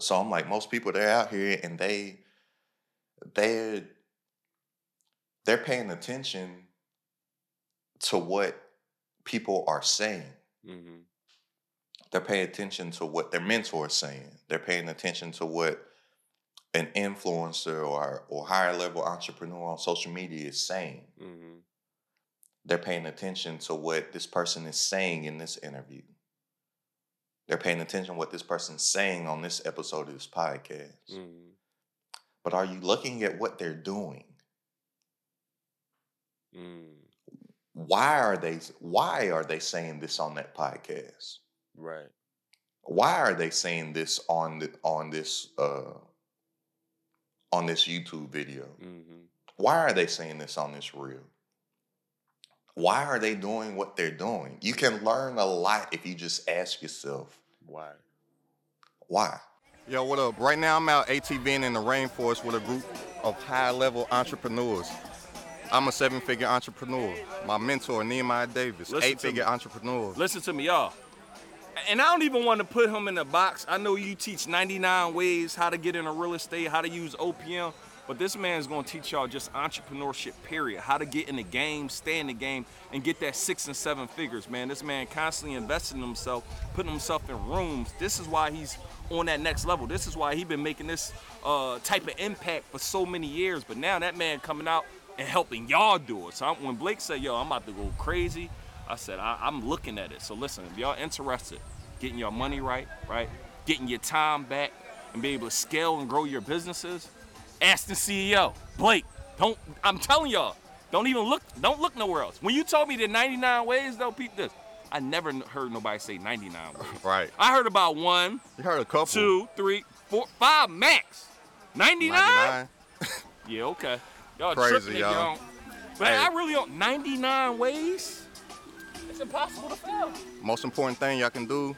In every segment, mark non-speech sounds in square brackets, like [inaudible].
So I'm like, most people they're out here and they they're they're paying attention to what people are saying. Mm-hmm. They're paying attention to what their mentor is saying. They're paying attention to what an influencer or or higher level entrepreneur on social media is saying. Mm-hmm. They're paying attention to what this person is saying in this interview. They're paying attention to what this person's saying on this episode of this podcast. Mm-hmm. But are you looking at what they're doing? Mm. Why are they why are they saying this on that podcast? Right. Why are they saying this on the, on this uh on this YouTube video? Mm-hmm. Why are they saying this on this reel? Why are they doing what they're doing? You can learn a lot if you just ask yourself, Why? why? Yo, what up? Right now I'm out ATVing in the rainforest with a group of high-level entrepreneurs. I'm a seven-figure entrepreneur. My mentor, Nehemiah Davis, Listen to eight-figure me. entrepreneur. Listen to me, y'all. And I don't even want to put him in a box. I know you teach 99 ways how to get into real estate, how to use OPM, but this man is gonna teach y'all just entrepreneurship, period. How to get in the game, stay in the game, and get that six and seven figures, man. This man constantly investing in himself, putting himself in rooms. This is why he's on that next level. This is why he's been making this uh, type of impact for so many years. But now that man coming out and helping y'all do it. So I, when Blake said, "Yo, I'm about to go crazy," I said, I, "I'm looking at it." So listen, if y'all interested, getting your money right, right, getting your time back, and be able to scale and grow your businesses, ask the CEO, Blake. Don't. I'm telling y'all, don't even look. Don't look nowhere else. When you told me the 99 ways, though, peep this. I never heard nobody say 99 ways. [laughs] Right. I heard about one, You heard a couple. two, three, four, five max. 99? 99. [laughs] Yeah, okay. Y'all Crazy, tripping y'all. y'all. But Hey. I really don't. 99 ways? It's impossible to fail. Most important thing y'all can do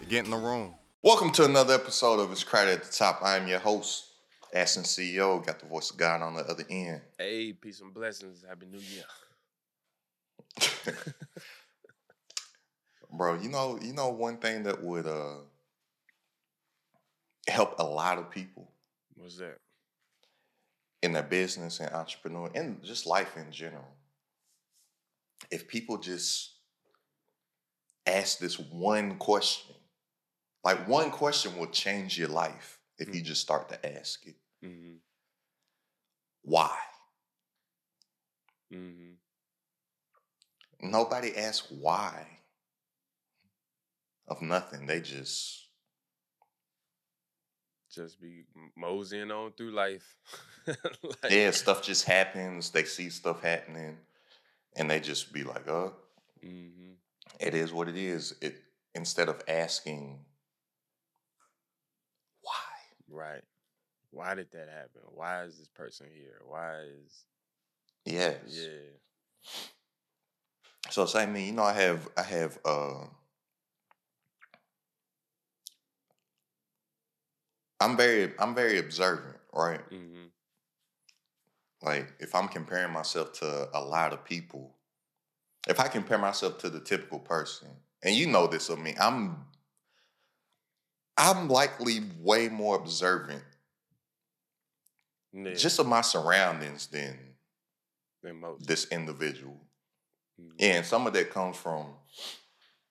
is get in the room. Welcome to another episode of It's Crowded at the Top. I am your host, Asten CEO. Got the voice of God on the other end. Hey, peace and blessings. Happy New Year. [laughs] Bro, you know, you know one thing that would uh help a lot of people What's that? in their business and entrepreneur and just life in general. If people just ask this one question, like one question will change your life if you just start to ask it. Mm-hmm. Why? Mm-hmm. Nobody asks why of nothing. They just Just be moseying on through life. [laughs] like, yeah, stuff just happens. They see stuff happening, and they just be like, "Oh, Mm-hmm. it is what it is." It instead of asking why. Right. Why did that happen? Why is this person here? Why is Yes. yeah. So same me, you know, I have I have uh I'm very I'm very observant, right? Mm-hmm. Like if I'm comparing myself to a lot of people, if I compare myself to the typical person, and you know this of me, I'm I'm likely way more observant Yeah. just of my surroundings than than most. this individual. Mhm. And some of that comes from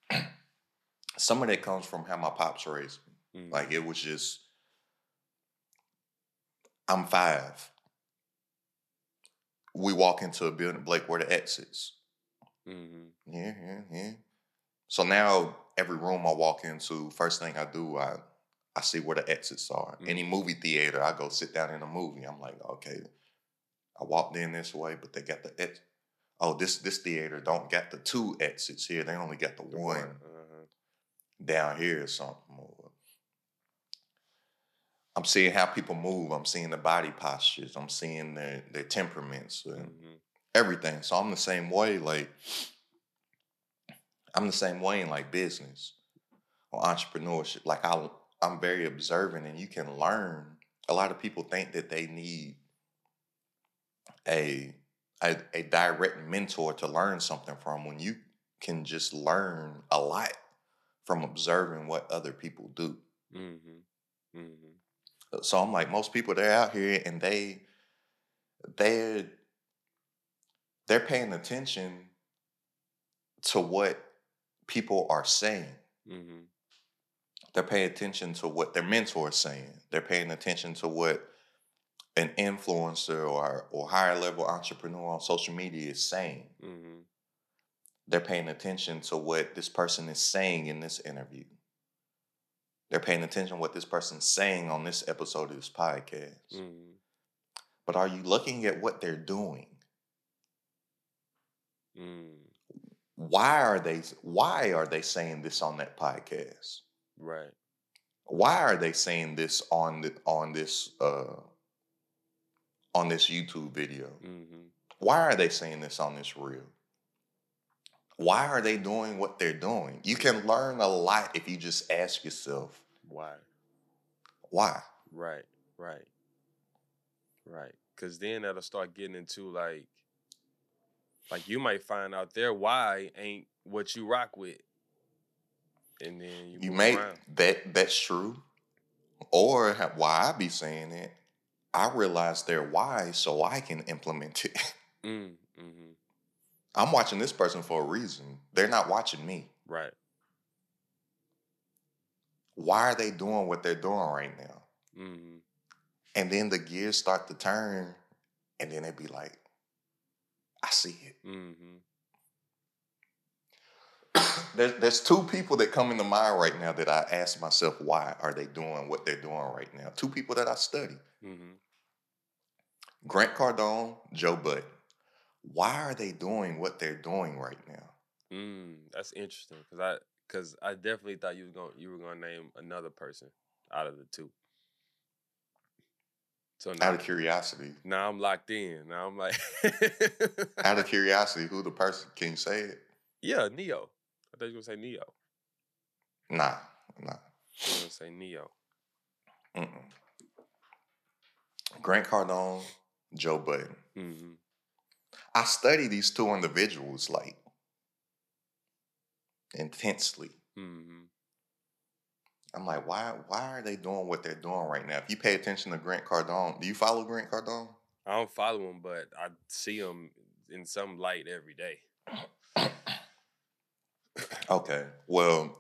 [clears throat] some of that comes from how my pops raised me. Mhm. Like it was just I'm five. We walk into a building, Blake, where the exits. Mhm. Yeah, yeah, yeah. So now every room I walk into, first thing I do, I I see where the exits are. Any movie theater, I go sit down in a movie. I'm like, okay, I walked in this way, but they got the ex. Oh, this this theater don't got the two exits here. They only got the The one Uh-huh. down here or something. I'm seeing how people move. I'm seeing the body postures. I'm seeing their their temperaments and Mhm. everything. So I'm the same way. Like I'm the same way in like business or entrepreneurship. Like I I'm very observant, and you can learn. A lot of people think that they need a a, a direct mentor to learn something from when you can just learn a lot from observing what other people do. Mhm. Mm-hmm. So I'm like, most people they're out here and they they're they're paying attention to what people are saying. Mm-hmm. They're paying attention to what their mentor is saying. They're paying attention to what an influencer or or higher level entrepreneur on social media is saying. Mm-hmm. They're paying attention to what this person is saying in this interview. They're paying attention to what this person's saying on this episode of this podcast. Mm-hmm. But are you looking at what they're doing? Mm. Why are they why are they saying this on that podcast? Right. Why are they saying this on the on this uh on this YouTube video? Mm-hmm. Why are they saying this on this reel? Why are they doing what they're doing? You can learn a lot if you just ask yourself, Why? why? Right. Right. Right. Cause then that'll start getting into like like you might find out their why ain't what you rock with. And then you, You around. that that's true. Or why I be saying it, I realize their why so I can implement it. [laughs] Mm, mm-hmm. I'm watching this person for a reason. They're not watching me. Right. Why are they doing what they're doing right now? Mm-hmm. And then the gears start to turn, and then they be like, I see it. Mm-hmm. There's, there's two people that come into mind right now that I ask myself, why are they doing what they're doing right now? Two people that I study Mm-hmm. Grant Cardone, Joe Budden. Why are they doing what they're doing right now? Mm, that's interesting because I because I definitely thought you was going you were gonna name another person out of the two. So now, Out of curiosity. now I'm locked in. Now I'm like, Out of [laughs] curiosity, who the person can you say it? yeah, Neo. Thought you were gonna say Neo. Nah, nah. You were gonna say Neo. Mm-mm. Grant Cardone, Joe Budden. Mm-hmm. I study these two individuals like intensely. Mm-hmm. I'm like, why why are they doing what they're doing right now? If you pay attention to Grant Cardone, do you follow Grant Cardone? I don't follow him, but I see him in some light every day. [clears throat] Okay. Well,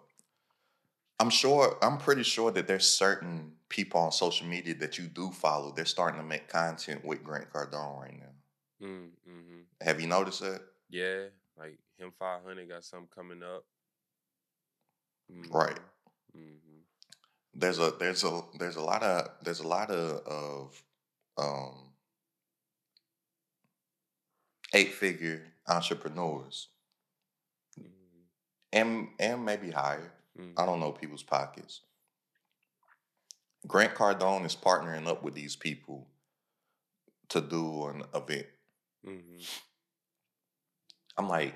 I'm sure I'm pretty sure that there's certain people on social media that you do follow. They're starting to make content with Grant Cardone right now. Mm-hmm. Have you noticed that? Yeah, like him 500 got something coming up. Right. Mm-hmm. There's a there's a there's a lot of there's a lot of of um eight figure entrepreneurs Mm-hmm. And and maybe higher. Mm-hmm. I don't know people's pockets. Grant Cardone is partnering up with these people to do an event. Mm-hmm. I'm like,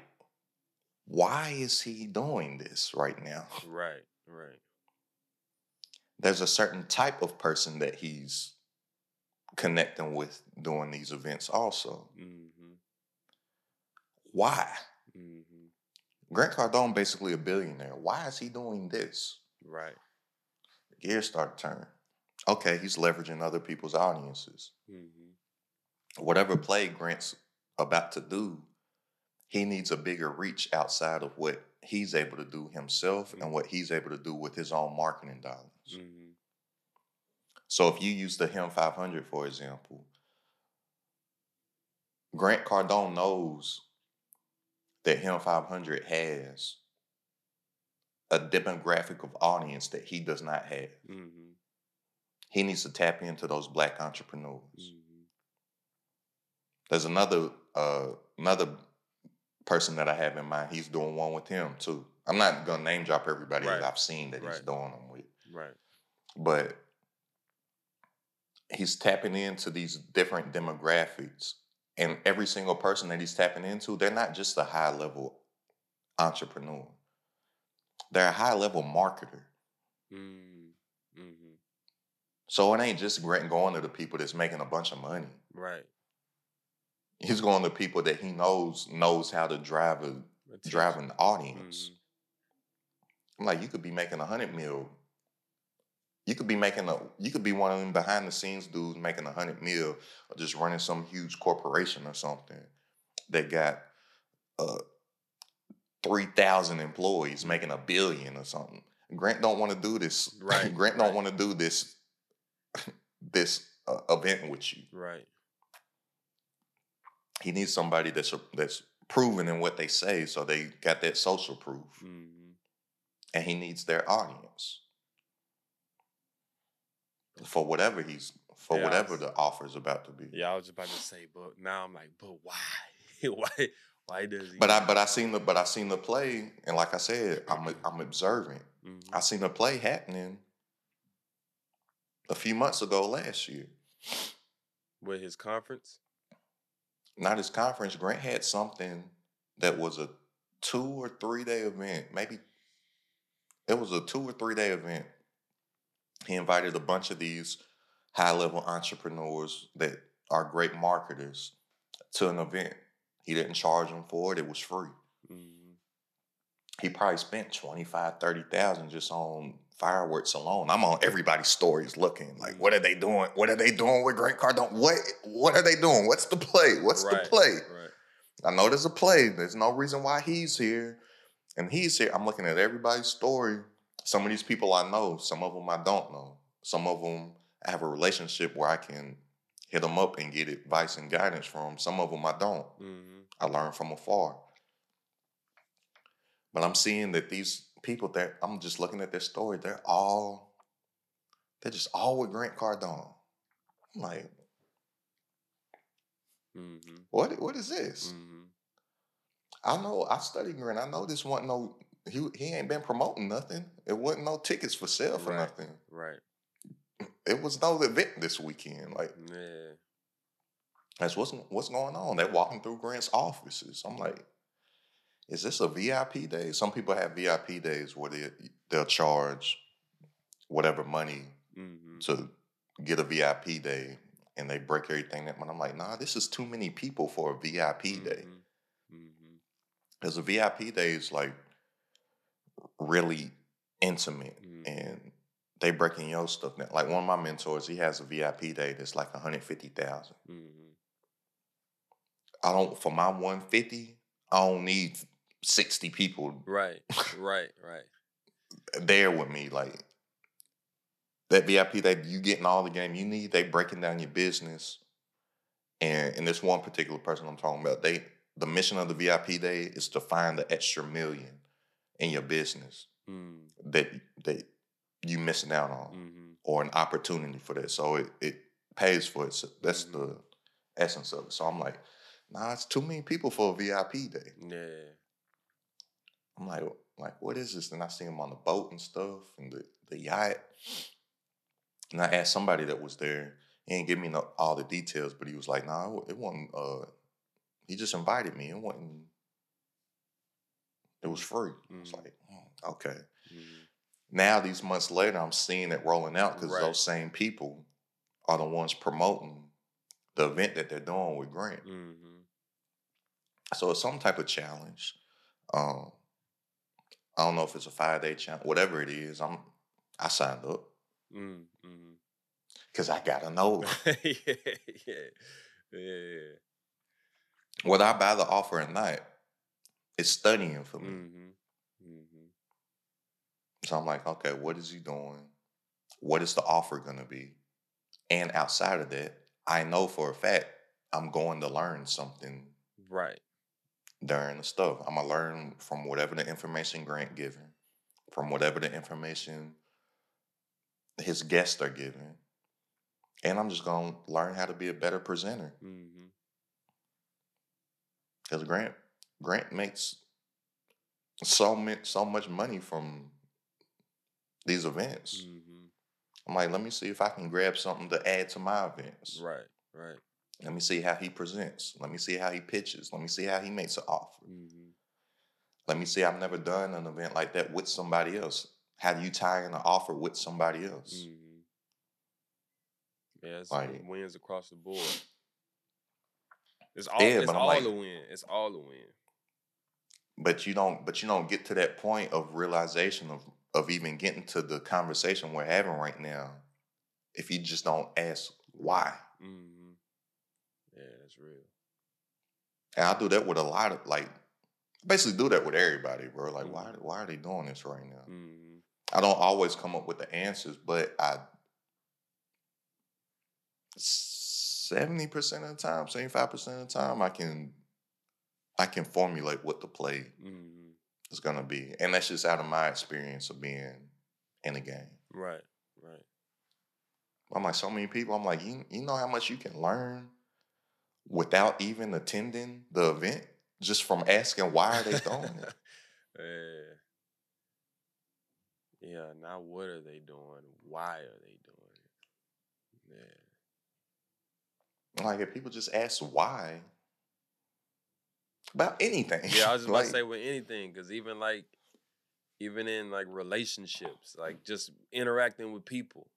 why is he doing this right now? [laughs] Right, right. There's a certain type of person that he's connecting with doing these events also. Mm-hmm. Why? Mm-hmm. Grant Cardone basically a billionaire. Why is he doing this? Right. The gears start to turn. Okay, he's leveraging other people's audiences. Mm-hmm. Whatever play Grant's about to do, he needs a bigger reach outside of what he's able to do himself and what he's able to do with his own marketing dollars. Mm-hmm. So if you use the Him 500, for example, Grant Cardone knows that Him 500 has a demographic of audience that he does not have. Mm-hmm. He needs to tap into those black entrepreneurs. Mm-hmm. There's another uh, another person that I have in mind. He's doing one with him too. I'm not gonna name drop everybody Right. that I've seen that he's doing them with. Right. but he's tapping into these different demographics and every single person that he's tapping into they're not just a high level entrepreneur they're a high level marketer Mm-hmm. Mm-hmm. so it ain't just going to the people that's making a bunch of money Right. he's going to people that he knows knows how to drive a drive an audience Mhm. i'm like you could be making a hundred mil You could be making a you could be one of them behind the scenes dudes making a hundred mil or just running some huge corporation or something that got uh three thousand employees making a billion or something. Grant don't want to do this. Right, [laughs] Grant don't right. want to do this [laughs] this uh, event with you. Right. He needs somebody that's that's proven in what they say, so they got that social proof, hmm and he needs their audience for whatever he's for Yeah. whatever the offer is about to be. Yeah, I was about to say, but now I'm like, but why? [laughs] why? Why does he? But I but I seen the but I seen the play, and like I said, I'm I'm observant. Mhm. I seen the play happening a few months ago last year. with his conference. Not his conference. Grant had something that was a two or three day event. Maybe it was a two or three day event. He invited a bunch of these high level entrepreneurs that are great marketers to an event. He didn't charge them for it, it was free. hmm He probably spent 25, 30,000 just on fireworks alone. I'm on everybody's stories looking like, what are they doing? What are they doing with Grant Cardone? What what are they doing? What's the play? What's Right, the play? Right. I know there's a play. There's no reason why he's here. And he's here. I'm looking at everybody's story. Some of these people I know, some of them I don't know. Some of them I have a relationship where I can hit them up and get advice and guidance from. Some of them I don't. hmm I learn from afar. But I'm seeing that these people that I'm just looking at their story, they're all they're just all with Grant Cardone. I'm like, hmm what what is this? hmm I know I studied Grant. I know this wasn't no he he ain't been promoting nothing. It wasn't no tickets for sale for Right. nothing. Right. It was no event this weekend. Like Yeah. that's what's what's going on. They're walking through Grant's offices. I'm like, is this a VIP day? Some people have VIP days where they they'll charge whatever money hmm to get a VIP day and they break everything that but I'm like, nah, this is too many people for a VIP day. hmm Because a VIP day is like really intimate Mhm. and they breaking your stuff down. Like one of my mentors, he has a VIP day that's like 150,000. hmm I don't for my 150, I don't need 60 people Right. [laughs] Right. Right. there with me. Like that VIP that you getting all the game you need, they breaking down your business. And and this one particular person I'm talking about, they the mission of the VIP day is to find the extra million in your business Mm. that that you missing out on hmm or an opportunity for that. So it, it pays for it. So that's Mhm. the essence of it. So I'm like, nah, it's too many people for a VIP day. Yeah. I'm like, like, what is this? And I see him on the boat and stuff and the, the yacht. And I asked somebody that was there. He didn't give me no, all the details, but he was like, nah, it it wasn't, uh, he just invited me. It wasn't, it was free. I was Mhm. like, "Hmm, okay. hmm Now, these months later, I'm seeing it rolling out because Right. those same people are the ones promoting the event that they're doing with Grant. hmm So it's some type of challenge. Um, I don't know if it's a five day challenge, whatever it is. I'm I signed up Mm-hmm. because I gotta know [laughs] yeah, yeah, yeah. whether I buy the offer or not. It's studying for me. Mm-hmm. Mm-hmm. So I'm like, okay, what is he doing? What is the offer gonna be? And outside of that, I know for a fact I'm going to learn something Right. during the stuff. I'm gonna learn from whatever the information Grant giving, from whatever the information his guests are giving, and I'm just gonna learn how to be a better presenter. Mm-hmm. Because Grant Grant makes so much so much money from these events. Mm-hmm. I'm like, let me see if I can grab something to add to my events. Right. Right. Let me see how he presents. Let me see how he pitches. Let me see how he makes an offer. Mm-hmm. Let me see. I've never done an event like that with somebody else. How do you tie in an offer with somebody else? Mm-hmm. Yeah, it's Like- wins across the board. It's all. Yeah, it's all like- a win. It's all a win. But you don't. But you don't get to that point of realization of of even getting to the conversation we're having right now if you just don't ask why. Mm-hmm. Yeah, that's real. And I do that with a lot of like basically do that with everybody, bro. Like why Mhm. why are they doing this right now? Mm-hmm. I don't always come up with the answers, but I seventy percent of the time, seventy five percent of the time, I can I can formulate what the play Mm-hmm. is gonna be, and that's just out of my experience of being in a game. Right. Right. I'm like so many people. I'm like, you you know how much you can learn without even attending the event, just from asking why are they throwing it. [laughs] yeah. Yeah. Now, what are they doing? Why are they doing it? Yeah. Like if people just ask why about anything. Yeah, I was [laughs] just about to say with anything, because even like, even in like relationships, like just interacting with people,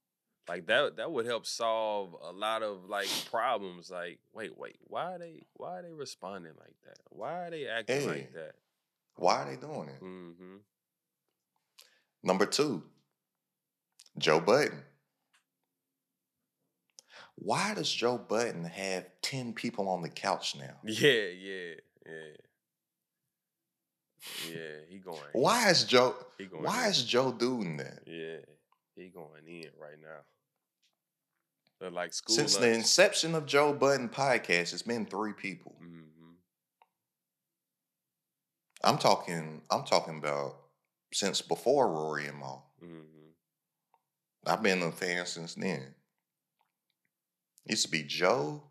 like that that would help solve a lot of like problems. Like, wait, wait, why are they why are they responding like that? Why are they acting like that? why are they doing it? Mm-hmm. Number two, Joe Budden. Why does Joe Budden have 10 people on the couch now? Yeah, yeah, yeah. Yeah, he going. Why is Joe why in. is Joe doing that? Yeah, he going in right now. But like school Since the inception of Joe Budden podcast, it's been three people. Mhm. I'm talking, I'm talking about since before Rory and Mal. Mhm. I've been a fan since then. Used to be Joe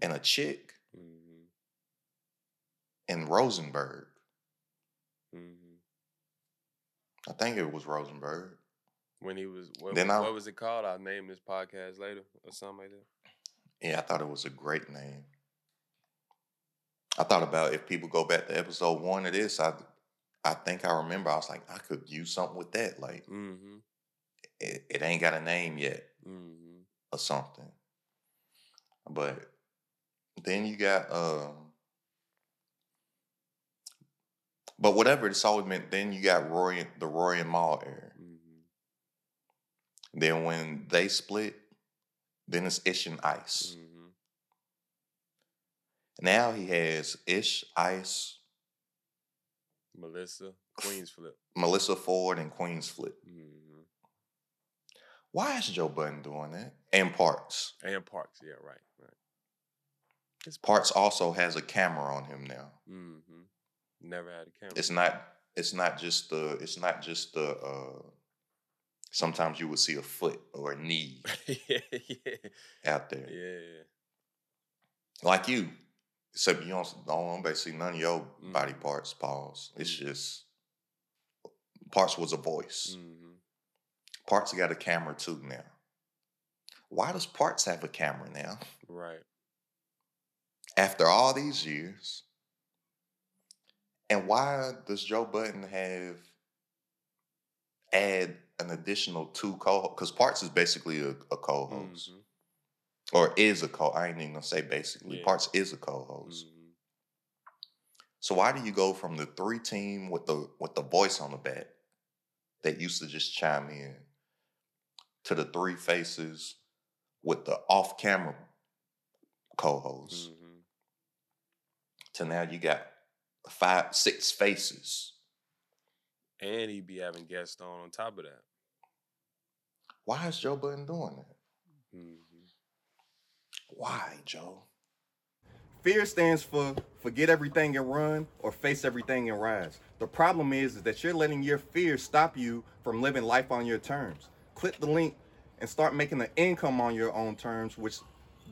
and a chick. And Rosenberg. Mhm. I think it was Rosenberg. When he was what, Then what I- was it called? I'll name this podcast later or something like that. Yeah, I thought it was a great name. I thought about if people go back to episode one of this, I I think I remember I was like, I could use something with that. Like Mm-hmm. it, it ain't got a name yet Mm-hmm. or something. But then you got um but whatever it's always meant, then you got Roy the Roy and Mal era. Mm-hmm. Then when they split, then it's Ish and Ice. Mm-hmm. Now he has Ish, Ice, Melissa, Queenzflip. Melissa Ford, and Queenzflip. Mm-hmm. Why is Joe Budden doing that? And Parks. And Parks, yeah, right, right. Parks also has a camera on him now. Mm-hmm. Never had a camera. It's not. It's not just the. It's not just the. uh Sometimes you would see a foot or a knee yeah, [laughs] yeah, out there, yeah. like you. Except you don't. Don't basically none of your body Mhm. parts. Pause. It's Mhm. just. Parks was a voice. Mm-hmm. Parks got a camera too now. Why does Parks have a camera now? Right. After all these years. And why does Joe Budden have add an additional two co because Parks is basically a, a co-host. Mhm. Or is a co I ain't even gonna say basically. Yeah. Parks is a co-host. Mhm. So why do you go from the three team with the with the voice on the back that used to just chime in to the three faces with the off camera co-host Mhm. to now you got five six faces. And he'd be having guests on on top of that. Why is Joe Budden doing that? Mm-hmm. Why, Joe? Fear stands for forget everything and run or face everything and rise. The problem is, is that you're letting your fear stop you from living life on your terms. Click the link and start making an income on your own terms, which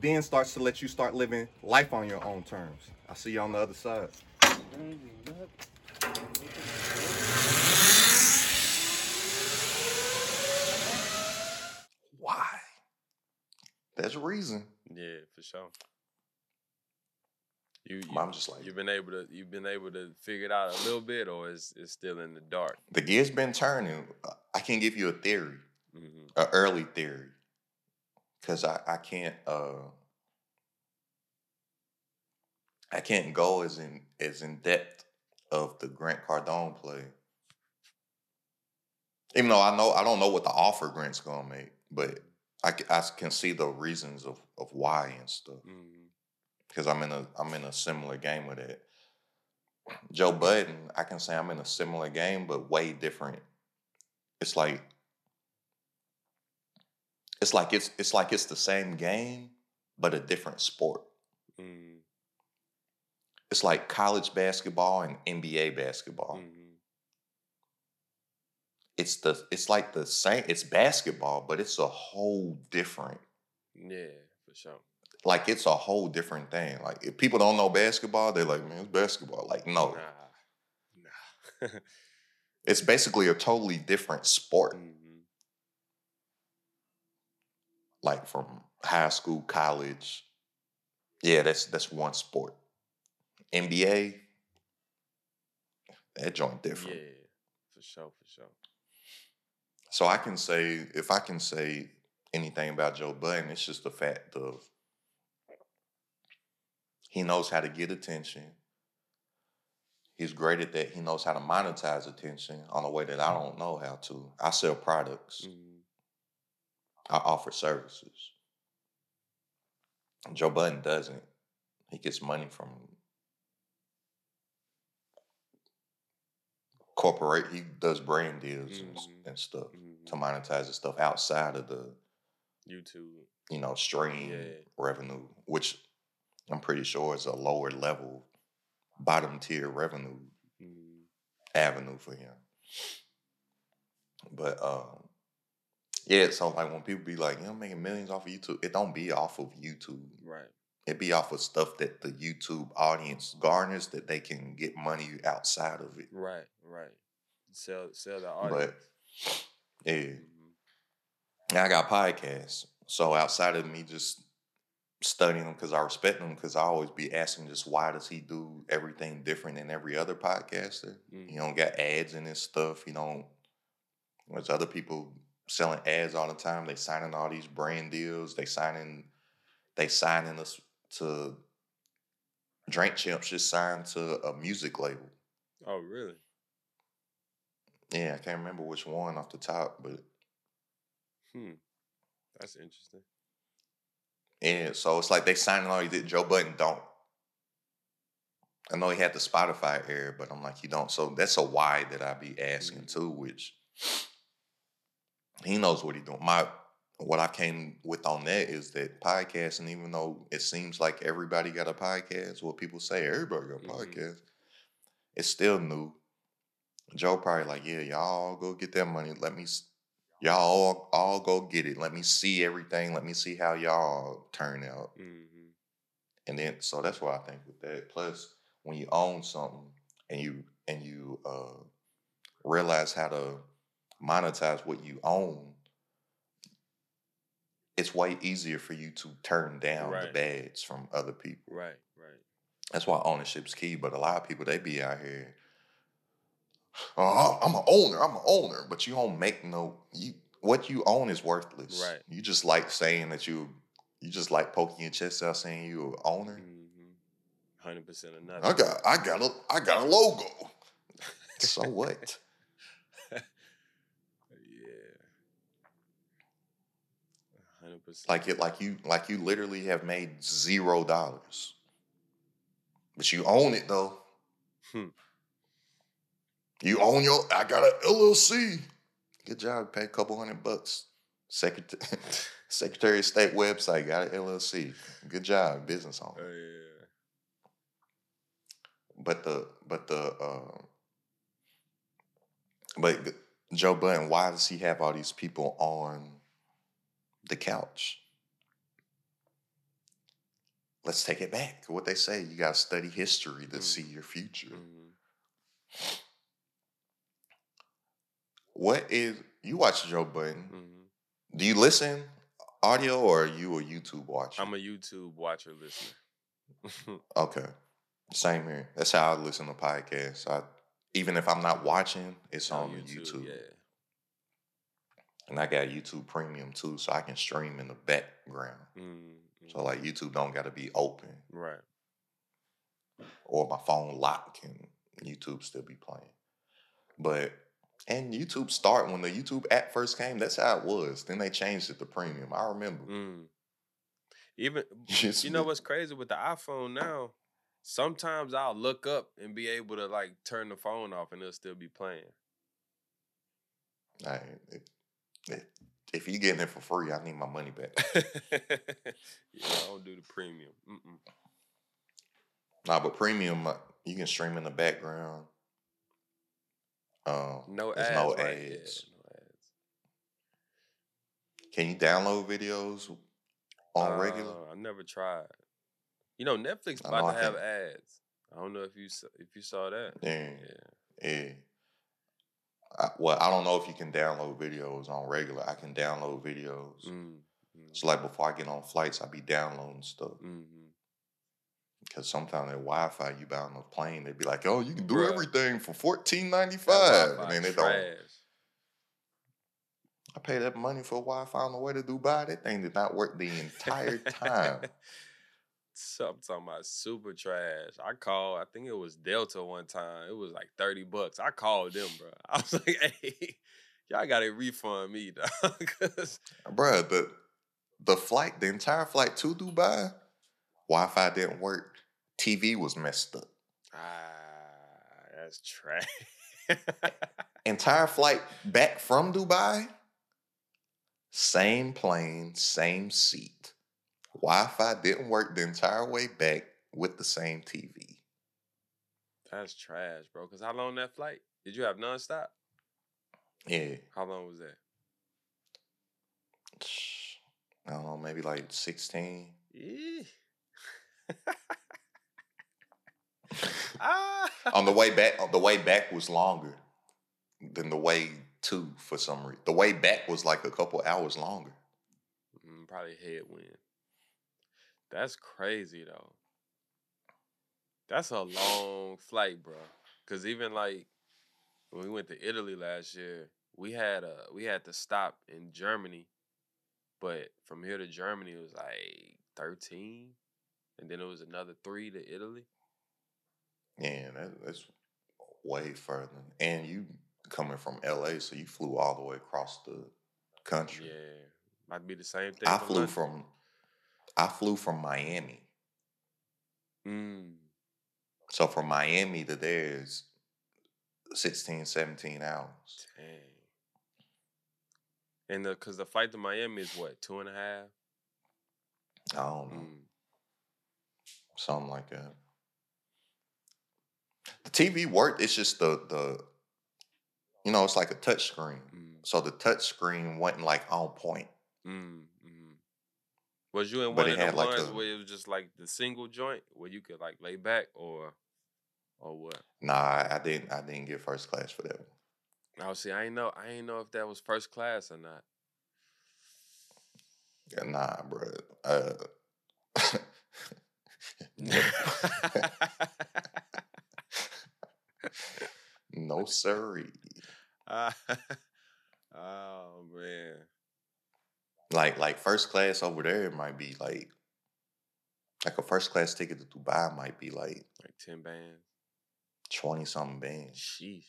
then starts to let you start living life on your own terms. I'll see you on the other side. Why? There's a reason. Yeah, for sure. You, you I'm just like you've been able to you've been able to figure it out a little bit, or is it's still in the dark? the gear's been turning. I can give you a theory. Mm-hmm. an early theory because I, I can't uh I can't go as in as in depth of the Grant Cardone play Even though I know I don't know what the offer Grant's gonna make, but I, I can see the reasons of, of why and stuff. Because I'm in a I'm in a similar game with it. Joe Budden, I can say I'm in a similar game, but way different. It's like it's like it's it's like it's the same game, but a different sport. Mhm. It's like college basketball and NBA basketball. Mhm. It's the it's like the same. It's basketball, but it's a whole different. Yeah, for sure. Like it's a whole different thing. Like if people don't know basketball, they're like, man, it's basketball. Like no, Nah. Nah. [laughs] it's basically a totally different sport. Mhm. Like from high school, college. Yeah, that's that's one sport. NBA, that joint different. Yeah, for sure, for sure. So I can say, if I can say anything about Joe Budden, it's just the fact of he knows how to get attention. He's great at that. He knows how to monetize attention on a way that I don't know how to. I sell products. Mhm. I offer services. Joe Budden doesn't. He gets money from corporate. He does brand deals and, Mhm. and stuff Mhm. to monetize his stuff outside of the YouTube. you know stream Yeah. revenue, which I'm pretty sure is a lower level, bottom tier revenue Mhm. avenue for him. But um, yeah, so like when people be like, you know, making millions off of YouTube, it don't be off of YouTube. Right. It be off of stuff that the YouTube audience garners that they can get money outside of it. Right. Right. Sell sell the But audience. yeah, Mhm. and I got podcasts. So outside of me just studying them because I respect them, because I always be asking just why does he do everything different than every other podcaster? Mhm. You don't got ads in his stuff. You don't. There's other people selling ads all the time. They signing all these brand deals. They signing. They signing us to. Drink Champs just signed to a music label. Oh, really? Yeah, I can't remember which one off the top, but Hmm. That's interesting. yeah. So it's like they signing all these. Joe Budden don't. I know he had the Spotify air, but I'm like he don't. So that's a why that I be asking Mhm. too, which he knows what he doing. My what I came with on that is that podcasting, even though it seems like everybody got a podcast, what people say everybody got a Mhm. podcast, it's still new. Joe probably like, yeah, y'all go get that money. Let me, y'all all, all go get it. Let me see everything. Let me see how y'all turn out. hmm And then, so that's why I think with that. Plus, when you own something and you and you uh, realize how to monetize what you own, it's way easier for you to turn down the Right. bads from other people. Right. Right. That's why ownership's key. But a lot of people they be out here. Oh, I'm an owner. I'm an owner, but you don't make no. You what you own is worthless. Right. You just like saying that you. You just like poking your chest out saying you're an owner. hmm Hundred percent of nothing. I got I got a I got a logo. [laughs] so what? yeah. Hundred percent. Like it like you like you literally have made zero dollars. But you own it though. Hmm. You own your I got an LLC. Good job, pay a couple hundred bucks. Secretary [laughs] Secretary of State website got an LLC. Good job, business owner. Oh yeah. But the but the uh, but Joe Budden, why does he have all these people on the couch? Let's take it back. What they say, you gotta study history to Mm. see your future. hmm What is you watch Joe Budden? hmm Do you listen audio or are you a YouTube watcher? I'm a YouTube watcher listener. [laughs] okay. Same here. That's how I listen to podcasts. I even if I'm not watching, it's on, YouTube. Yeah. And I got YouTube Premium too, so I can stream in the background. mm So like YouTube don't gotta be open. Right. Or my phone lock and YouTube still be playing. But And YouTube start when the YouTube app first came. That's how it was. Then they changed it to premium. I remember. Mm. Even [laughs] you know what's crazy with the iPhone now? Sometimes I'll look up and be able to like turn the phone off and it'll still be playing. I, if, if, you getting it for free, I need my money back. [laughs] yeah, I don't do the premium. Mm-mm. nah, but premium, uh, you can stream in the background. Um, No ads. no right? Yeah, ads. no ads. Can you download videos on regular? Uh, I never tried. You know, Netflix know about I to have ads. I don't know if you if you saw that. Yeah, Yeah. yeah. I, well, I don't know if you can download videos on regular. I can download videos. Mm, mm, So like before I get on flights, I be downloading stuff. mhm. Because sometimes that Wi-Fi you buy on the plane, they'd be like, "Oh, you can do Bruh. everything for fourteen ninety five, and then they don't. I paid that money for Wi-Fi on the way to Dubai. That thing did not work the entire [laughs] time. I'm talking about super trash. I called, I think it was Delta one time. It was like 30 bucks. I called them, bro. [laughs] I was like, hey, y'all gotta refund me, dog. [laughs] 'Cause- Bruh, the the flight, the entire flight to Dubai, Wi-Fi didn't work. TV was messed up. ah, that's trash. [laughs] Entire flight back from Dubai, same plane, same seat. Wi-Fi didn't work the entire way back with the same TV. that's trash, bro. Cause how long that flight? Did you have nonstop? Yeah. How long was that? I don't know, maybe like 16. Yeah. ah. [laughs] on the way back, on the way back was longer than the way to for some reason. The way back was like a couple hours longer. Mm, probably headwind. That's crazy though. That's a long flight, bro. Cause even like when we went to Italy last year, we had a we had to stop in Germany, but from here to Germany it was like thirteen, and then it was another three to Italy. Yeah, that, that's way further. And you coming from LA, so you flew all the way across the country. Yeah, might be the same thing. I flew London. from I flew from Miami. Mm, So from Miami to there is 16, 17 hours. dang. And the cause the flight to Miami is what two and a half. I don't know. Mm. Something like that. The TV worked. It's just the the you know, it's like a touch screen. Mm, So the touch screen wasn't like on point. mm. Was you in But one of the like, ones where it was just like the single joint where you could like lay back or or what? Nah, I, didn't I didn't get first class for that one. Now see, I ain't know I ain't know if that was first class or not. Yeah, Nah, bro. Uh, no, sirree. Ah, oh man. Like like first class over there might be like like a first class ticket to Dubai might be like Like ten bands. twenty something bands. Sheesh.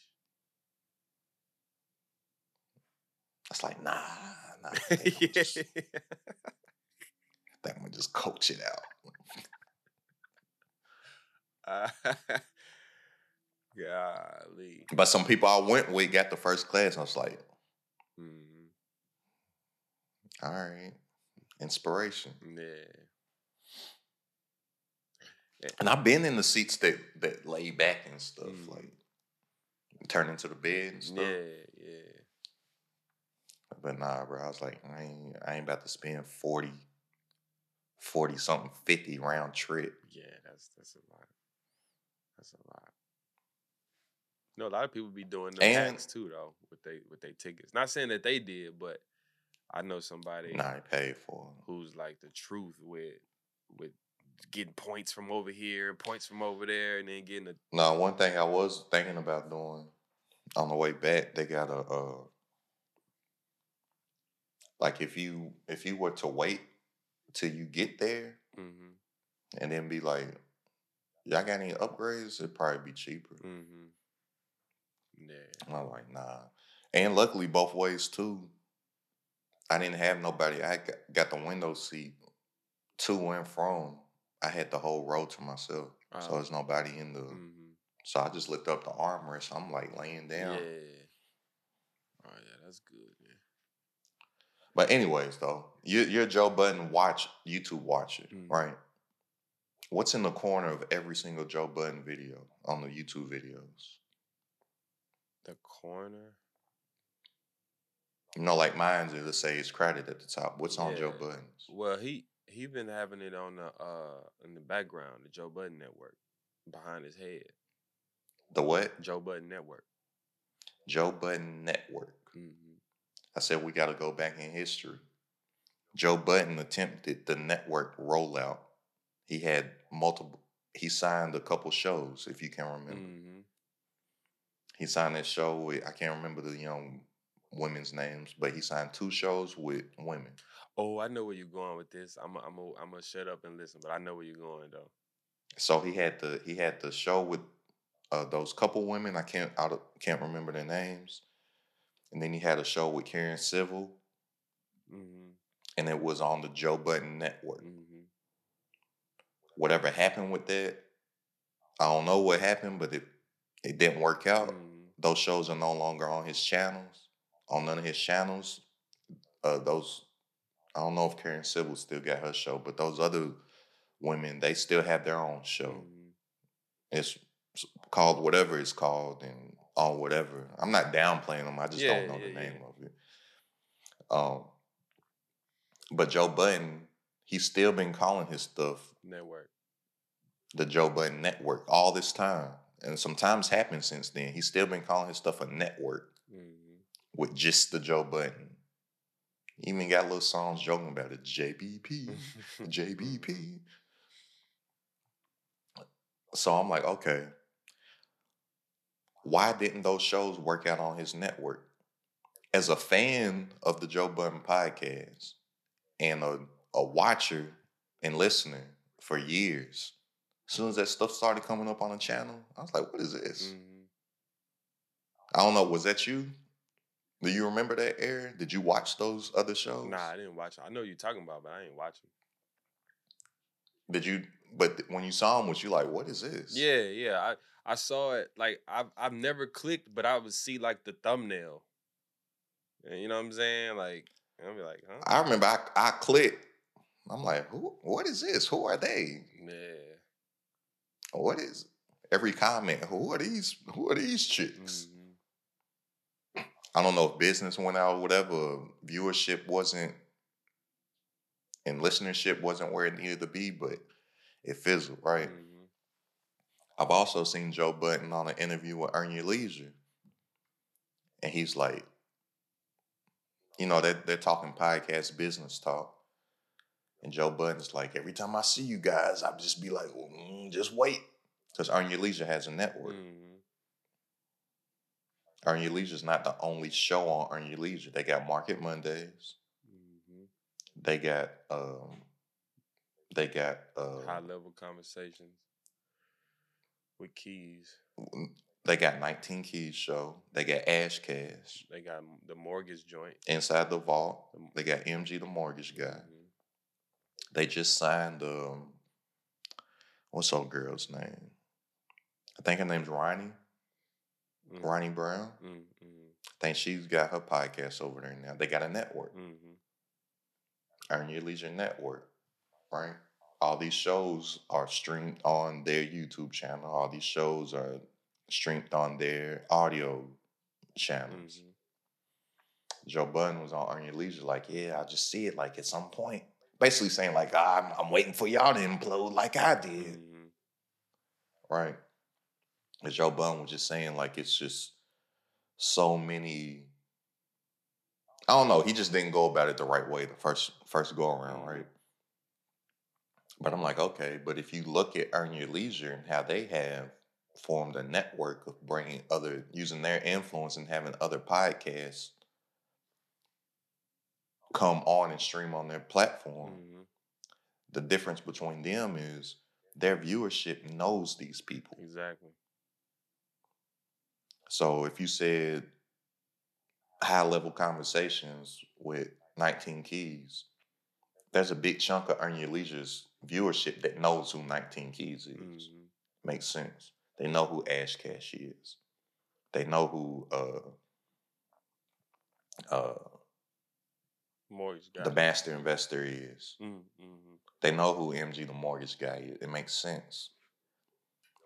It's like nah, nah. I think I'm yeah. just, I think I'm gonna just coach it out. Uh, [laughs] golly. But some people I went with got the first class. And I was like. All right, inspiration. Yeah. And I've been in the seats that that lay back and stuff, Mm. like turn into the bed and stuff. Yeah, yeah. But nah, bro, I was like, I ain't, I ain't about to spend 40, 40 something, 50 round trip. Yeah, that's that's a lot. That's a lot. You know, a lot of people be doing the hacks too, though, with they with their tickets. Not saying that they did, but I know somebody I paid for who's like the truth with with getting points from over here and points from over there, and then getting a No, one thing I was thinking about doing on the way back, they got a uh like if you if you were to wait till you get there mm-hmm, and then be like, y'all got any upgrades? It'd probably be cheaper. mm-hmm. Yeah. And I'm like, nah. And luckily, both ways too. I didn't have nobody. I got, the window seat to and from. I had the whole row to myself, so there's nobody in the. Mhm. So I just looked up the armrest. I'm like laying down. Yeah. Oh yeah, that's good. Man. But anyways, though, you, you're Joe Budden watch YouTube watcher, Mhm. right? What's in the corner of every single Joe Budden video on the YouTube videos? The corner. You know, like mine's it'll say it's crowded at the top. What's on Joe Yeah. Budden's? Well, he he been having it on the uh in the background, the Joe Budden Network, behind his head. The what? Joe Budden Network. Joe Budden Network. hmm I said we got to go back in history. Joe Budden attempted the network rollout. He had multiple. He signed a couple shows, if you can remember. hmm He signed that show with I can't remember the young women's names, but he signed two shows with women. Oh, I know where you're going with this. I'm i I'm i I'm gonna shut up and listen, but I know where you're going though. So he had the he had the show with uh, those couple women. I can't I can't remember their names. And then he had a show with Karen Civil, hmm and it was on the Joe Budden Network. hmm Whatever happened with that, I don't know what happened, but it it didn't work out. hmm Those shows are no longer on his channels. On none of his channels. Uh, those I don't know if Karen Civil still got her show, but those other women they still have their own show. hmm It's called whatever it's called and on whatever. I'm not downplaying them. I just Yeah, don't know the name yeah. of it. Um, but Joe Budden, he's still been calling his stuff Network. the Joe Budden Network all this time, and sometimes happened since then. He's still been calling his stuff a network with just the Joe Budden. Even got little songs joking about it. JBP, [laughs] JBP. So I'm like, okay, why didn't those shows work out on his network? As a fan of the Joe Budden podcast and a, a watcher and listener for years, as soon as that stuff started coming up on the channel, I was like, what is this? hmm I don't know, was that you? Do you remember that air? Did you watch those other shows? Nah, I didn't watch. it. I know you're talking about, but I ain't watching. Did you? But when you saw them, was you like, "What is this?" Yeah, yeah. I I saw it. Like I've I've never clicked, but I would see like the thumbnail. And you know what I'm saying? Like I'll be like, huh? I remember I, I clicked. I'm like, "Who? What is this? Who are they? yeah. What is?" Every comment, "Who are these? Who are these chicks?" I don't know if business went out, or whatever. Viewership wasn't, and listenership wasn't where it needed to be, but it fizzled, right? Mhm. I've also seen Joe Budden on an interview with Earn Your Leisure. And he's like, you know, they're, they're talking podcast business talk. And Joe Budden's like, every time I see you guys, I just be like, mm, just wait. Because Earn Your Leisure has a network. Mhm. Earn Your Leisure is not the only show on Earn Your Leisure. They got Market Mondays. Mhm. They got, um, they got, uh, High level conversations with keys. they got 19 Keys show. They got Ash Cash. They got the mortgage joint. Inside the Vault. They got MG the mortgage guy. Mhm. They just signed um what's old girl's name? I think her name's Ronnie. Mhm. Ronnie Brown. Mhm. I think she's got her podcast over there now. They got a network. Mhm. Earn Your Leisure Network. Right? All these shows are streamed on their YouTube channel. All these shows are streamed on their audio channels. Mhm. Joe Budden was on Earn Your Leisure, like, yeah, I just see it like at some point. Basically saying, like, "Ah, I'm, I'm waiting for y'all to implode like I did. Mhm. right? And Joe Budden was just saying like it's just so many. I don't know. He just didn't go about it the right way the first first go around, Mhm. right? But I'm like, okay, but if you look at Earn Your Leisure and how they have formed a network of bringing other, using their influence and having other podcasts come on and stream on their platform, Mhm. the difference between them is their viewership knows these people. Exactly. So if you said, high level conversations with 19 Keys, there's a big chunk of Earn Your Leisure's viewership that knows who 19 Keys is. Mhm. Makes sense. They know who Ash Cash is. They know who uh uh Mortgage guy. the master investor is. Mm, mhm. They know who MG the mortgage guy is. It makes sense.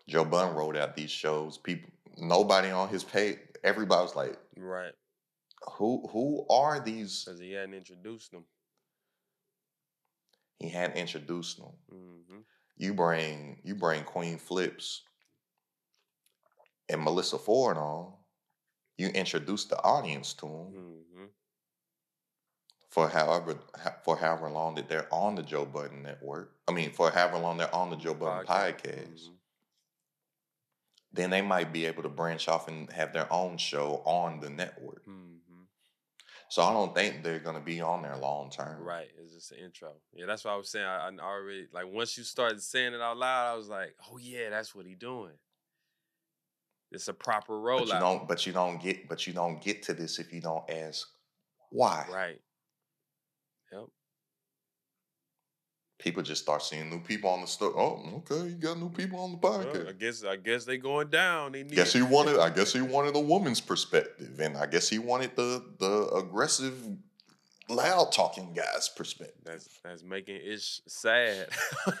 Joe Budden wrote out these shows. People, nobody on his page. Everybody was like, Right. "Who? Who are these?" Because he hadn't introduced them. He hadn't introduced them. hmm You bring, you bring Queenzflip and Melissa Ford on. You introduce the audience to them hmm for however for however long that they're on the Joe Budden network. I mean, for however long they're on the Joe Budden podcast. Mhm. Then they might be able to branch off and have their own show on the network. Mhm. So I don't think they're gonna be on there long term. Right. It's just an intro. Yeah, that's what I was saying. I, I already like once you started saying it out loud, I was like, oh yeah, that's what he doing. It's a proper rollout. But you don't but you don't get but you don't get to this if you don't ask why. Right. Yep. People just start seeing new people on the store. Oh, okay, you got new mm-hmm. people on the Well, I podcast. guess I guess they going down. They need guess he wanted [laughs] I guess he wanted a woman's perspective. And I guess he wanted the the aggressive loud talking guy's perspective. That's that's making Ish sad. [laughs]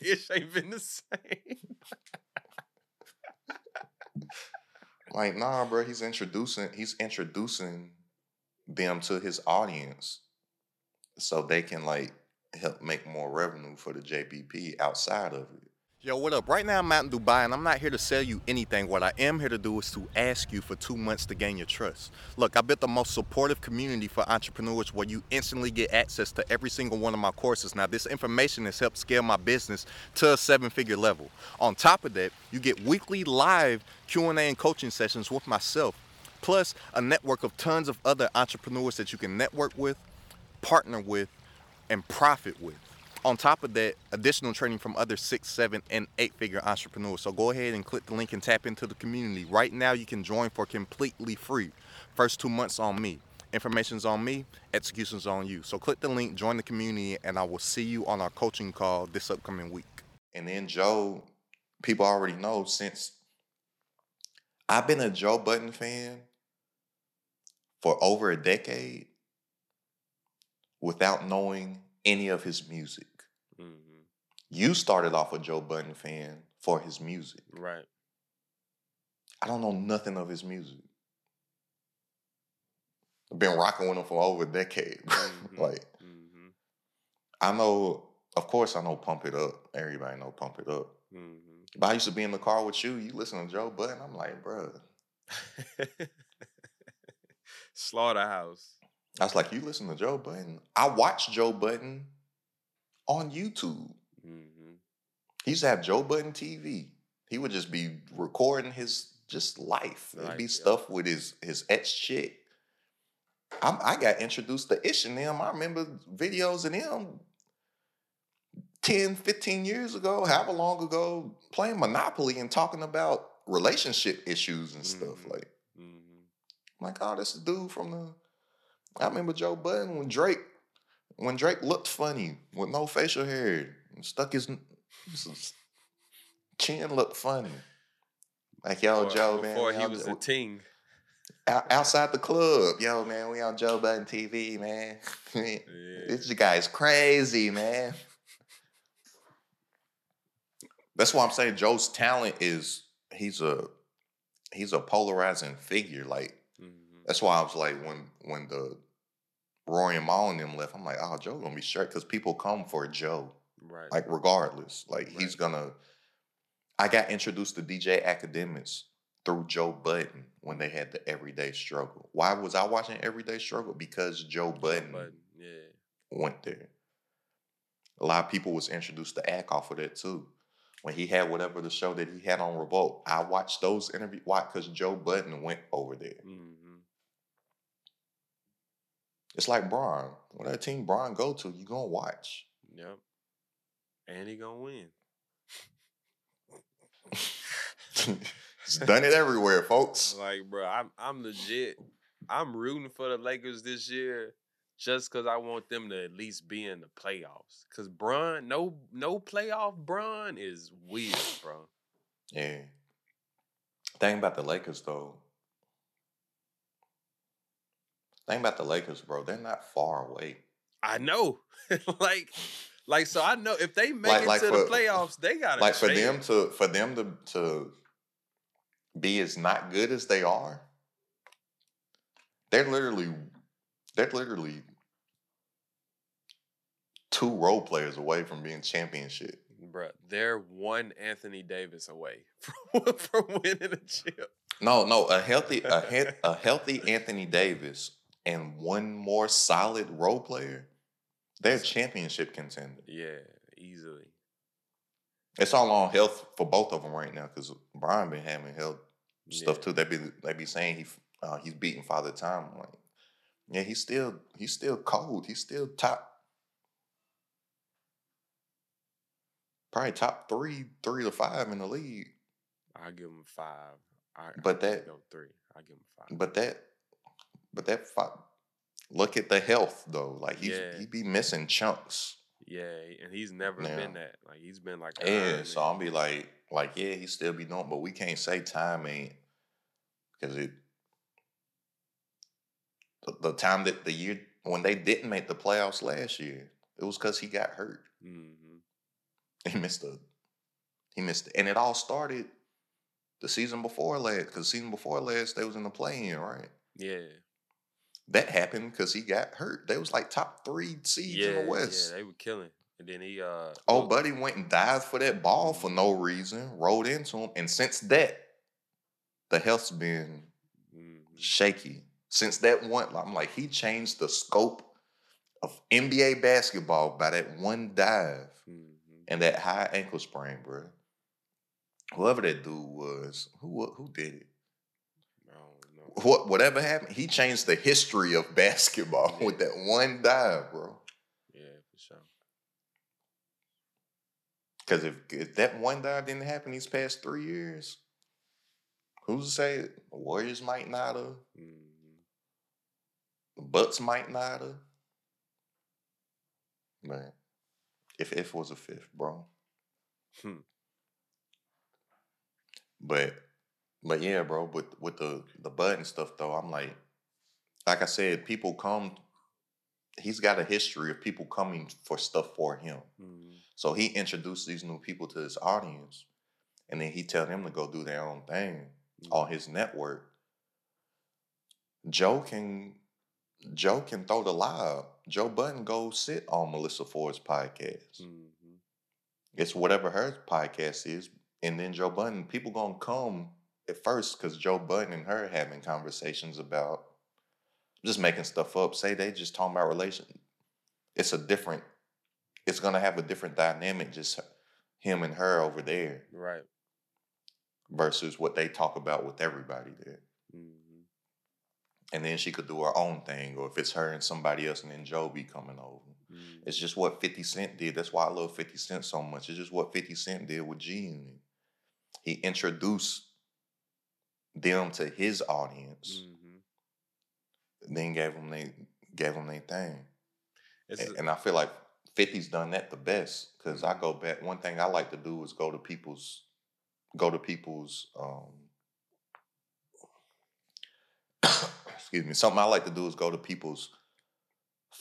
Ish ain't been the same. [laughs] Like, nah, bro, he's introducing he's introducing them to his audience so they can like help make more revenue for the JBP outside of it. Yo, what up? Right now I'm out in Dubai and I'm not here to sell you anything. What I am here to do is to ask you for two months to gain your trust. Look, I built the most supportive community for entrepreneurs where you instantly get access to every single one of my courses. Now, this information has helped scale my business to a seven-figure level. On top of that, you get weekly live Q&A and coaching sessions with myself, plus a network of tons of other entrepreneurs that you can network with, partner with, and profit with. On top of that, additional training from other six, seven, and eight figure entrepreneurs. So go ahead and click the link and tap into the community. Right now, you can join for completely free. First two months on me. Information's on me, execution's on you. So click the link, join the community, and I will see you on our coaching call this upcoming week. And then Joe, people already know since I've been a Joe Budden fan for over a decade without knowing any of his music. hmm You started off a Joe Budden fan for his music. Right. I don't know nothing of his music. I've been rocking with him for over a decade. [laughs] Mhm. like hmm I know, of course, I know Pump It Up. Everybody know Pump It Up. But I used to be in the car with you. You listen to Joe Budden. I'm like, bruh. [laughs] Slaughterhouse. I was like, you listen to Joe Budden? I watched Joe Budden on YouTube. hmm He used to have Joe Budden TV. He would just be recording his just life. It'd be yeah. stuff with his his ex chick. I, I got introduced to Ish and them. I remember videos of them 10, 15 years ago, however long ago, playing Monopoly and talking about relationship issues and stuff. Mhm. Like, hmm I'm like, oh, this is dude from the. I remember Joe Budden when Drake, when Drake looked funny with no facial hair, and stuck his, his chin looked funny. Like, yo, Before- Joe, man, Before he was a ting. outside the club, yo, man, we on Joe Budden TV, man. [laughs] Yeah. this guy's crazy, man. That's why I'm saying Joe's talent is he's a he's a polarizing figure. Like hmm that's why I was like, when when the Rory and Mal and them left, I'm like, oh, Joe gonna be straight because people come for Joe, Right. like regardless. Like he's gonna. I got introduced to DJ Akademiks through Joe Budden when they had the Everyday Struggle. Why was I watching Everyday Struggle? Because Joe Budden Button. Yeah. went there. A lot of people was introduced to Ak off of that too. When he had whatever the show that he had on Revolt, I watched those interviews. Why? Because Joe Budden went over there. hmm It's like Bron. Whatever team Bron go to, you gonna watch. Yep. And he gonna win. He's done it everywhere, folks. [laughs] Like, bro, I'm I'm legit I'm rooting for the Lakers this year just because I want them to at least be in the playoffs. Cause Bron, no, no playoff Bron is weird, bro. Yeah. Thing about the Lakers though. Thing about the Lakers, bro, they're not far away. I know, [laughs] like, like so. I know if they make Like- it like to for- the playoffs, they gotta Like for them to for them to to be as not good as they are, they're literally they're literally two role players away from being championship. Bruh, they're one Anthony Davis away [laughs] from, from winning a chip. No, no, a healthy a, he- [laughs] a healthy Anthony Davis and one more solid role player, they're championship contender. Yeah, easily. It's all on health for both of them right now because Bron been having health stuff Yeah. too. They be they be saying he uh, he's beating Father Time. Like, yeah, he's still he's still cold. He's still top, probably top three, three to five in the league. I give him five. I, But I that- go three. I give him five. But that, but that fi- look at the health though. Like he's Yeah. he be missing chunks. Yeah, and he's never Yeah. been that. Like he's been like Yeah, so. I'll be like, like yeah, he still be doing, but we can't say time ain't because it. The, the time that the year when they didn't make the playoffs last year, it was because he got hurt. Mhm. He missed a, he missed, and it all started the season before last. Because season before last, they was in the play-in, right? Yeah, That happened because he got hurt. They was like top three seeds yeah, in the West. yeah. They were killing, and then he uh. Oh, buddy went and dived for that ball for no reason, rolled into him, and since that, the health's been mhm. shaky. Since that one, I'm like, he changed the scope of NBA basketball by that one dive Mhm. and that high ankle sprain, bro. Whoever that dude was, who who did it? What whatever happened, he changed the history of basketball with that one dive, bro. Yeah, for sure. Because if, if that one dive didn't happen these past three years, who's to say? The Warriors might not have, Mhm. the Bucks might not have. Man, if if was a fifth, bro. Hmm. But but yeah, bro. With with the the Budden stuff though, I'm like, like I said, people come. He's got a history of people coming for stuff for him. Mhm. So he introduced these new people to his audience, and then he tell them to go do their own thing on his network. Joe can Joe can throw the live. Joe Budden go sit on Melissa Ford's podcast. Mhm. It's whatever her podcast is, and then Joe Budden. People gonna come at first because Joe Budden and her having conversations about just making stuff up. Say they just talking about relation. It's a different. It's gonna have a different dynamic. Just him and her over there Right. versus what they talk about with everybody there. Mhm. And then she could do her own thing, or if it's her and somebody else, and then Joe be coming over. Mhm. It's just what 50 Cent did. That's why I love 50 Cent so much. It's just what 50 Cent did with G Unit. He introduced them to his audience, Mhm. then gave them they gave them their thing. And, a- and I feel like 50's done that the best. Cause I go back. One thing I like to do is go to people's go to people's um [coughs] excuse me. Something I like to do is go to people's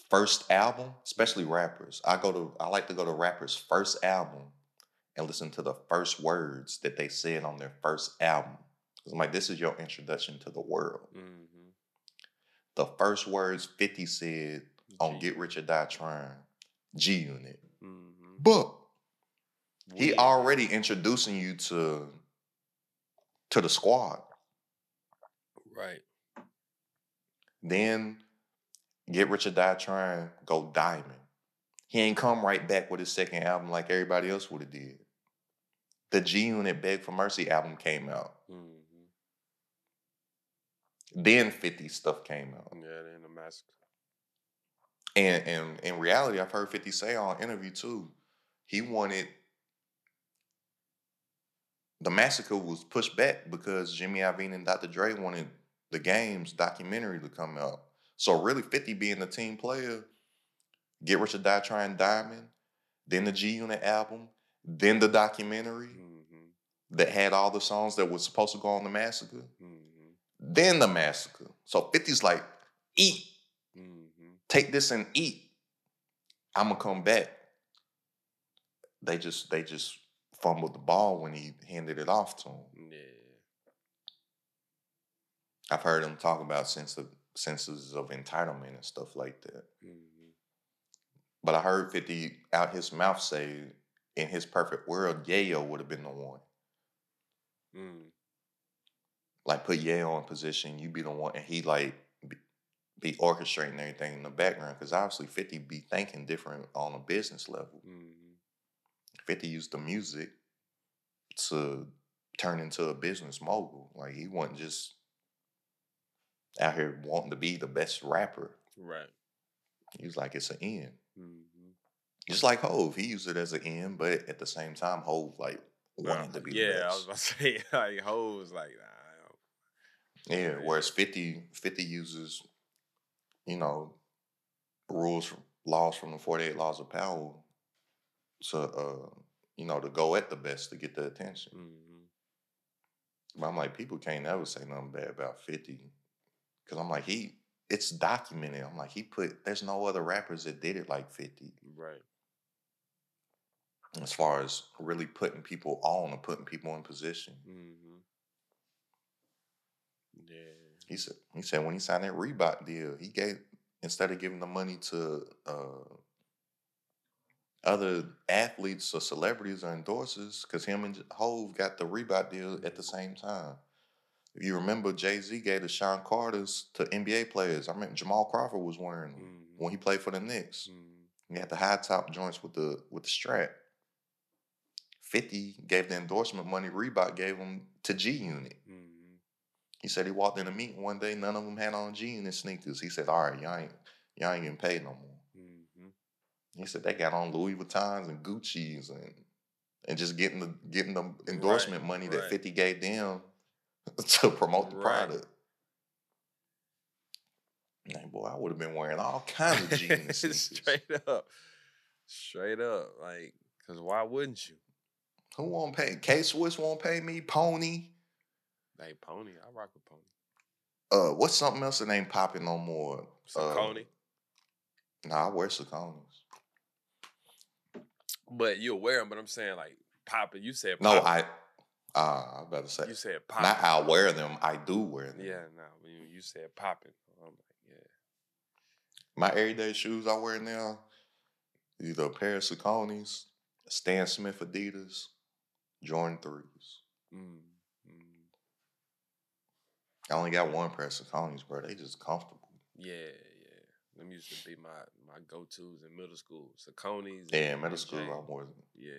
first album, especially rappers. I go to I like to go to rappers' first album and listen to the first words that they said on their first album. I'm like, this is your introduction to the world. Mhm. The first words 50 said on Get Rich or Die Trying, G Unit. Mhm. But he already introducing you to to the squad. Right. Then Get Rich or Die Trying, go Diamond. He ain't come right back with his second album like everybody else would have did. The G Unit Beg for Mercy album came out. Mhm. Then 50 stuff came out. Yeah, they in the mask. And and in reality, I've heard 50 say on interview too. He wanted the massacre was pushed back because Jimmy Iovine and Dr. Dre wanted the games documentary to come out. So really, Fifty being the team player, Get Rich or Die Trying Diamond, then the G Unit album, then the documentary Mm-hmm. that had all the songs that were supposed to go on the massacre, Mm-hmm. Then the massacre. So 50's like, eat, Mm-hmm. take this and eat. I'ma come back. They just they just fumbled the ball when he handed it off to him. Yeah. I've heard him talk about sense of senses of entitlement and stuff like that. Mm-hmm. But I heard 50 out his mouth say, in his perfect world, Yayo would have been the one. Mm. Like put Yayo in position, you be the one, and he like be, be orchestrating everything in the background. Because obviously 50 be thinking different on a business level. Mm-hmm. 50 used the music to turn into a business mogul. Like he wasn't just out here wanting to be the best rapper. Right. He was like, it's an end. Mm-hmm. Just like Hove, he used it as an end, but at the same time, Hove like wanted to be the Yeah, I was about to [laughs] say like hoes like nah, Yeah, whereas 50, 50 uses, you know, rules, from, laws from the 48 laws of power to, uh, you know, to go at the best to get the attention. mm-hmm. But I'm like, people can't ever say nothing bad about 50. Cause I'm like, he, it's documented. I'm like, he put, there's no other rappers that did it like 50. right. As far as really putting people on and putting people in position. Mm-hmm. Yeah. He said, he said when he signed that Reebok deal, he gave, instead of giving the money to uh, other athletes or celebrities or endorsers, because him and Hove got the Reebok deal at the same time. If you remember, Jay Z gave the Sean Carter's to NBA players. I mean, Jamal Crawford was wearing Mm-hmm. when he played for the Knicks. Mm-hmm. He had the high top joints with the with the strap. Fifty gave the endorsement money. Reebok gave him to G Unit. He said he walked in a meeting one day. None of them had on jeans and sneakers. He said, "All right, y'all ain't y'all ain't getting paid no more." Mm-hmm. He said they got on Louis Vuittons and Gucci's and and just getting the getting the endorsement money that right. Fifty gave them [laughs] to promote the Right. product. Man, boy, I would have been wearing all kinds of jeans. [laughs] Straight up. Straight up. Like, cause why wouldn't you? Who won't pay? K Swiss won't pay me. Pony. Hey, pony. I rock with pony. Uh, what's something else that ain't popping no more? So Uh, Nah, I wear Saucony's. But you'll wear them, but I'm saying like popping. You said No. I. Uh, I better say. You said popping. Not I wear them. I do wear them. Yeah, no. When you, you said popping, I'm like, yeah. My everyday shoes I wear now, either a pair of Saucony's, Stan Smith Adidas, Jordan threes. Mm, I only got one pair of Saucony's, bro. They just comfortable. yeah, yeah. Them used to be my my go tos in middle school. Saucony's. Yeah, middle school I wore Yeah,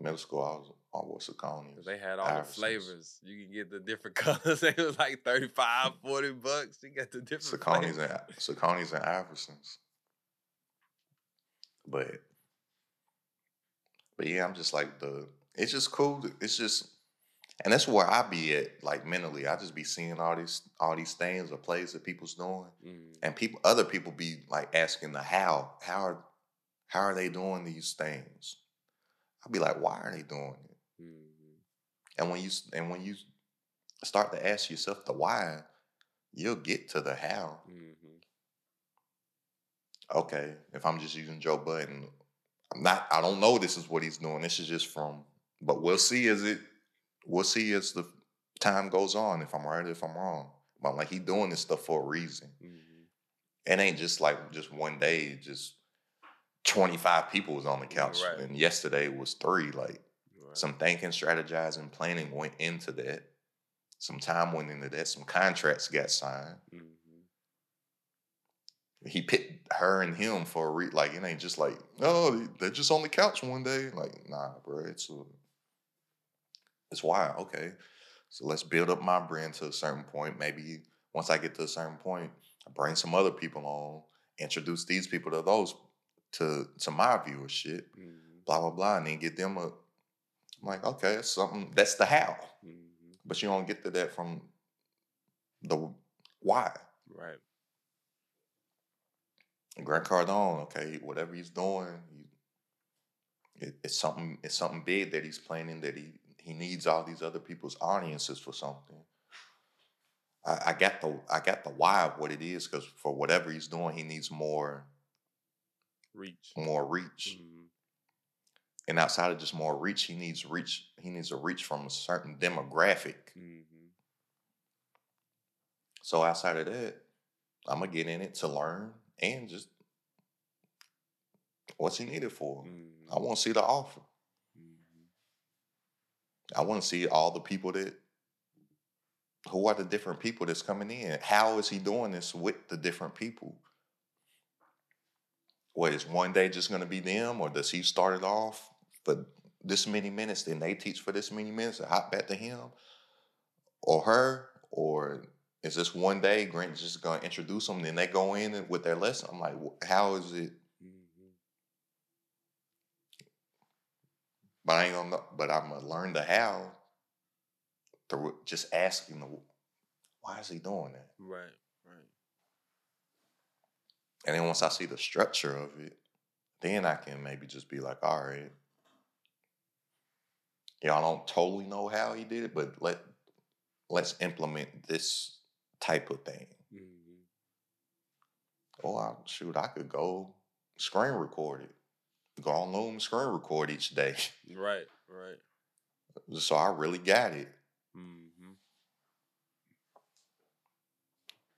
middle school I was I wore Saucony's. they had all the flavors. You can get the different [laughs] colors. they was like 35, [laughs] 40 bucks. You got the different Saucony's and [laughs] Saucony's and Iversons. But but yeah, I'm just like the it's just cool. It's just and that's where I be at, like mentally. I just be seeing all these all these things or plays that people's doing. Mm, And people other people be like asking the how. How are how are they doing these things? I'll be like, why are they doing it? mm, And when you and when you start to ask yourself the why, you'll get to the how. mm, okay, if I'm just using Joe Budden, I'm not. I don't know. This is what he's doing. This is just from. But we'll see Is it. We'll see as the time goes on if I'm right or if I'm wrong. But I'm like he doing this stuff for a reason. mm, It ain't just like just one day. Just 25 people was on the couch, Right. and yesterday was three. Like right. some thinking, strategizing, planning went into that. Some time went into that. Some contracts got signed. Mhm. he picked her and him for a re like it ain't just like oh they- they're just on the couch one day like nah bro it's a, it's wild okay so let's build up my brand to a certain point maybe once I get to a certain point I bring some other people on introduce these people to those to to my viewership Mhm. blah blah blah and then get them a I'm like okay that's something that's the how Mhm. but you don't get to that from the why. Right. Grant Cardone, okay, whatever he's doing, he, it, it's something. It's something big that he's planning. That he he needs all these other people's audiences for something. I, I got the I got the why of what it is because for whatever he's doing, he needs more Reach. more reach. Mhm. And outside of just more reach, he needs reach. He needs a reach from a certain demographic. Mhm. So outside of that, I'm gonna get in it to learn and just what's he needed for. Mhm. I want to see the offer. I want to see all the people that who are the different people that's coming in. How is he doing this with the different people? What is one day just going to be them, or does he start it off for this many minutes, then they teach for this many minutes, and hop back to him or her, or is this one day Grant's just going to introduce them, then they go in with their lesson? I'm like, how is it? But I ain't gonna know, but I'm gonna learn the how through just asking the why is he doing that? Right. Right. And then once I see the structure of it, then I can maybe just be like, all right. Y'all don't totally know how he did it, but let let's implement this type of thing. Mhm. Or I, shoot, I could go screen record it. Go on Loom and screen record each day. [laughs] Right. Right. so I really got it. Mhm.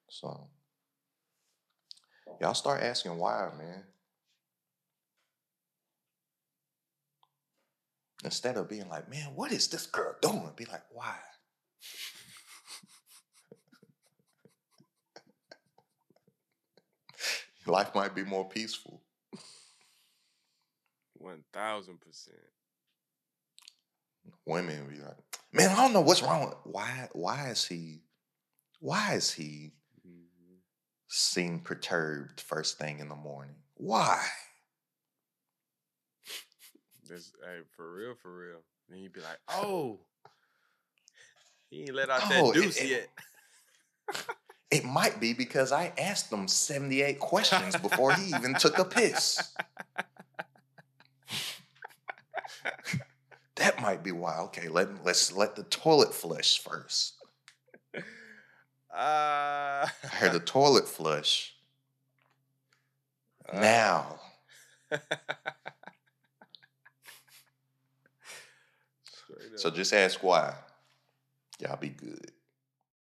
So y'all start asking why, man. Instead of being like, man, what is this girl doing? Be like, why? [laughs] Life might be more peaceful. One thousand percent. Women be like, man, I don't know what's wrong with why why is he why is he Mhm. seem perturbed first thing in the morning? Why? [laughs] This hey, for real, for real. Then you'd be like, oh, he ain't let out Oh, that deuce it- yet. [laughs] It might be because I asked him 78 questions before he even took a piss. [laughs] that might be why. Okay, let let's let the toilet flush first. Ah. I heard the toilet flush. [laughs] Now, [laughs] so just ask why. Y'all be good.